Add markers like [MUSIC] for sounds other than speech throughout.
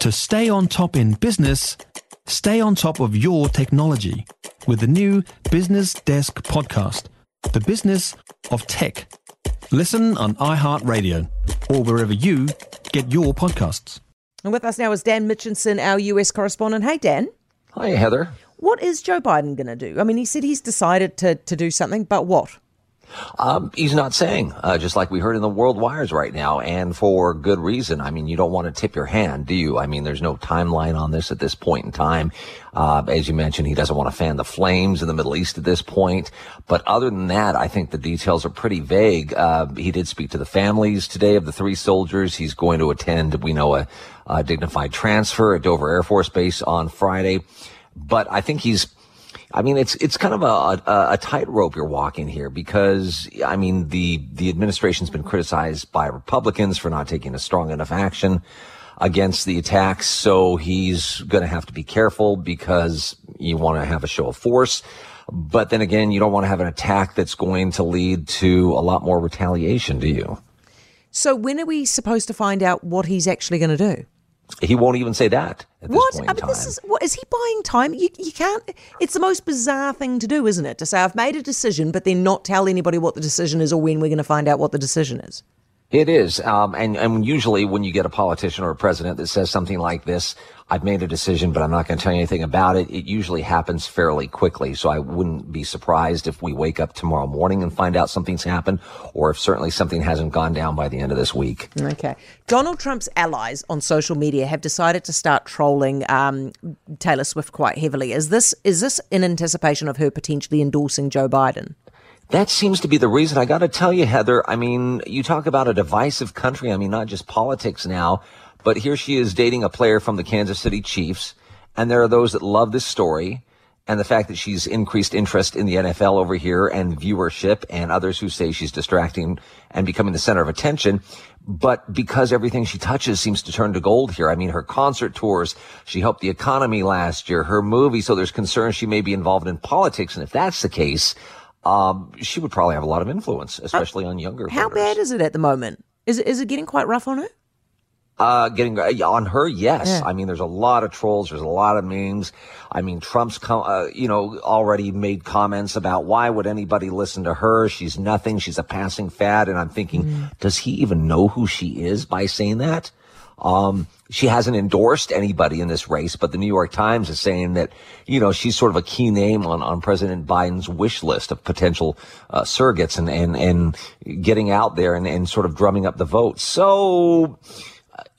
To stay on top in business, stay on top of your technology with the new Business Desk podcast, The Business of Tech. Listen on iHeartRadio or wherever you get your podcasts. And with us now is Dan Mitchinson, our US correspondent. Hey, Dan. Hi, Heather. What is Joe Biden going to do? I mean, he said he's decided to, to do something, but what? Um, he's not saying, uh, just like we heard in the world wires right now, and for good reason. I mean, you don't want to tip your hand, do you? I mean, there's no timeline on this at this point in time. Uh, as you mentioned, he doesn't want to fan the flames in the Middle East at this point. But other than that, I think the details are pretty vague. Uh, he did speak to the families today of the three soldiers. He's going to attend, we know, a, a dignified transfer at Dover Air Force Base on Friday. But I think he's I mean, it's it's kind of a, a, a tightrope you're walking here because I mean the the administration's been criticized by Republicans for not taking a strong enough action against the attacks, so he's going to have to be careful because you want to have a show of force. But then again, you don't want to have an attack that's going to lead to a lot more retaliation, do you? So when are we supposed to find out what he's actually going to do? He won't even say that at this What? point I mean, this is what is he buying time? You you can't. It's the most bizarre thing to do, isn't it? To say I've made a decision, but then not tell anybody what the decision is or when we're going to find out what the decision is. It is, um, and and usually when you get a politician or a president that says something like this, I've made a decision, but I'm not going to tell you anything about it. It usually happens fairly quickly, so I wouldn't be surprised if we wake up tomorrow morning and find out something's happened, or if certainly something hasn't gone down by the end of this week. Okay. Donald Trump's allies on social media have decided to start trolling um, Taylor Swift quite heavily. Is this is this in anticipation of her potentially endorsing Joe Biden? That seems to be the reason. I got to tell you, Heather. I mean, you talk about a divisive country. I mean, not just politics now, but here she is dating a player from the Kansas City Chiefs, and there are those that love this story and the fact that she's increased interest in the NFL over here and viewership, and others who say she's distracting and becoming the center of attention. But because everything she touches seems to turn to gold here, I mean, her concert tours, she helped the economy last year, her movie, so there's concern she may be involved in politics. And if that's the case, um, she would probably have a lot of influence, especially on younger people. How voters. bad is it at the moment? Is it is it getting quite rough on her? Uh, getting uh, on her, yes. Yeah. I mean, there's a lot of trolls. There's a lot of memes. I mean, Trump's, com- uh, you know, already made comments about why would anybody listen to her? She's nothing. She's a passing fad. And I'm thinking, Mm. does he even know who she is by saying that? Um, she hasn't endorsed anybody in this race, but the New York Times is saying that, you know, she's sort of a key name on, on President Biden's wish list of potential uh, surrogates and, and, and getting out there and, and sort of drumming up the vote. So,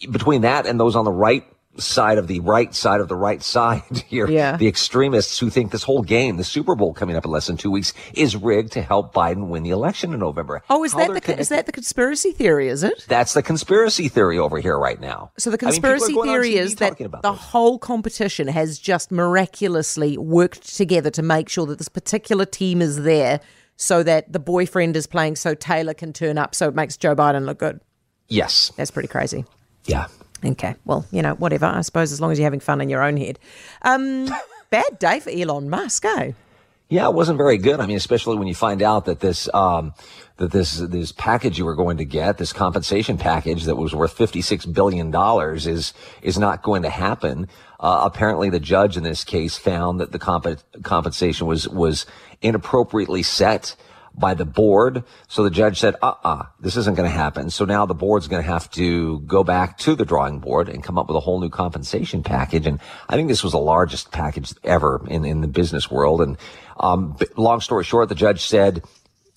between that and those on the right side of the right side of the right side [LAUGHS] here, Yeah. the extremists who think this whole game, the Super Bowl coming up in less than two weeks, is rigged to help Biden win the election in November. Oh, is How that the is that the conspiracy theory? Is it? That's the conspiracy theory over here right now. So the I mean, conspiracy theory is that the this. whole competition has just miraculously worked together to make sure that this particular team is there, so that the boyfriend is playing, so Taylor can turn up, so it makes Joe Biden look good. Yes. That's pretty crazy. Yeah. Okay, well, you know, whatever. I suppose as long as you're having fun in your own head. Um, [LAUGHS] bad day for Elon Musk, eh? Yeah, it wasn't very good. I mean, especially when you find out that this um, that this this package you were going to get, this compensation package that was worth fifty six billion dollars, is is not going to happen. Uh, apparently, the judge in this case found that the comp- compensation was was inappropriately set by the board. So the judge said, uh-uh, this isn't going to happen. So now the board's going to have to go back to the drawing board and come up with a whole new compensation package. And I think this was the largest package ever in, in the business world. And, um, long story short, the judge said,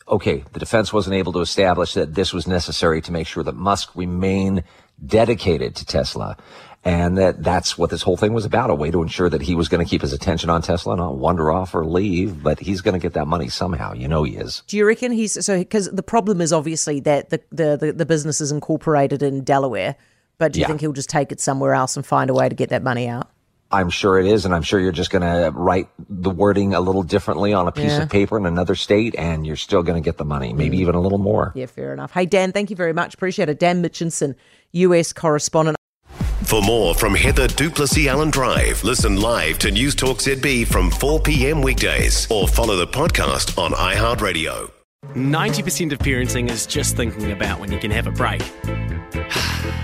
okay, the defense wasn't able to establish that this was necessary to make sure that Musk remain dedicated to Tesla. And that that's what this whole thing was about, a way to ensure that he was going to keep his attention on Tesla, not wander off or leave, but he's going to get that money somehow. You know he is. Do you reckon he's so? Because the problem is obviously that the, the the the business is incorporated in Delaware, but do you Yeah. think he'll just take it somewhere else and find a way to get that money out? I'm sure it is, and I'm sure you're just going to write the wording a little differently on a piece Yeah. of paper in another state, and you're still going to get the money, maybe even a little more. Yeah, fair enough. Hey Dan, thank you very much. Appreciate it. Dan Mitchinson, US correspondent. For more from Heather du Plessis-Allen Drive, listen live to News Talk ZB from 4 p.m. weekdays or follow the podcast on iHeartRadio. 90% of parenting is just thinking about when you can have a break. [SIGHS] [SIGHS] [SIGHS]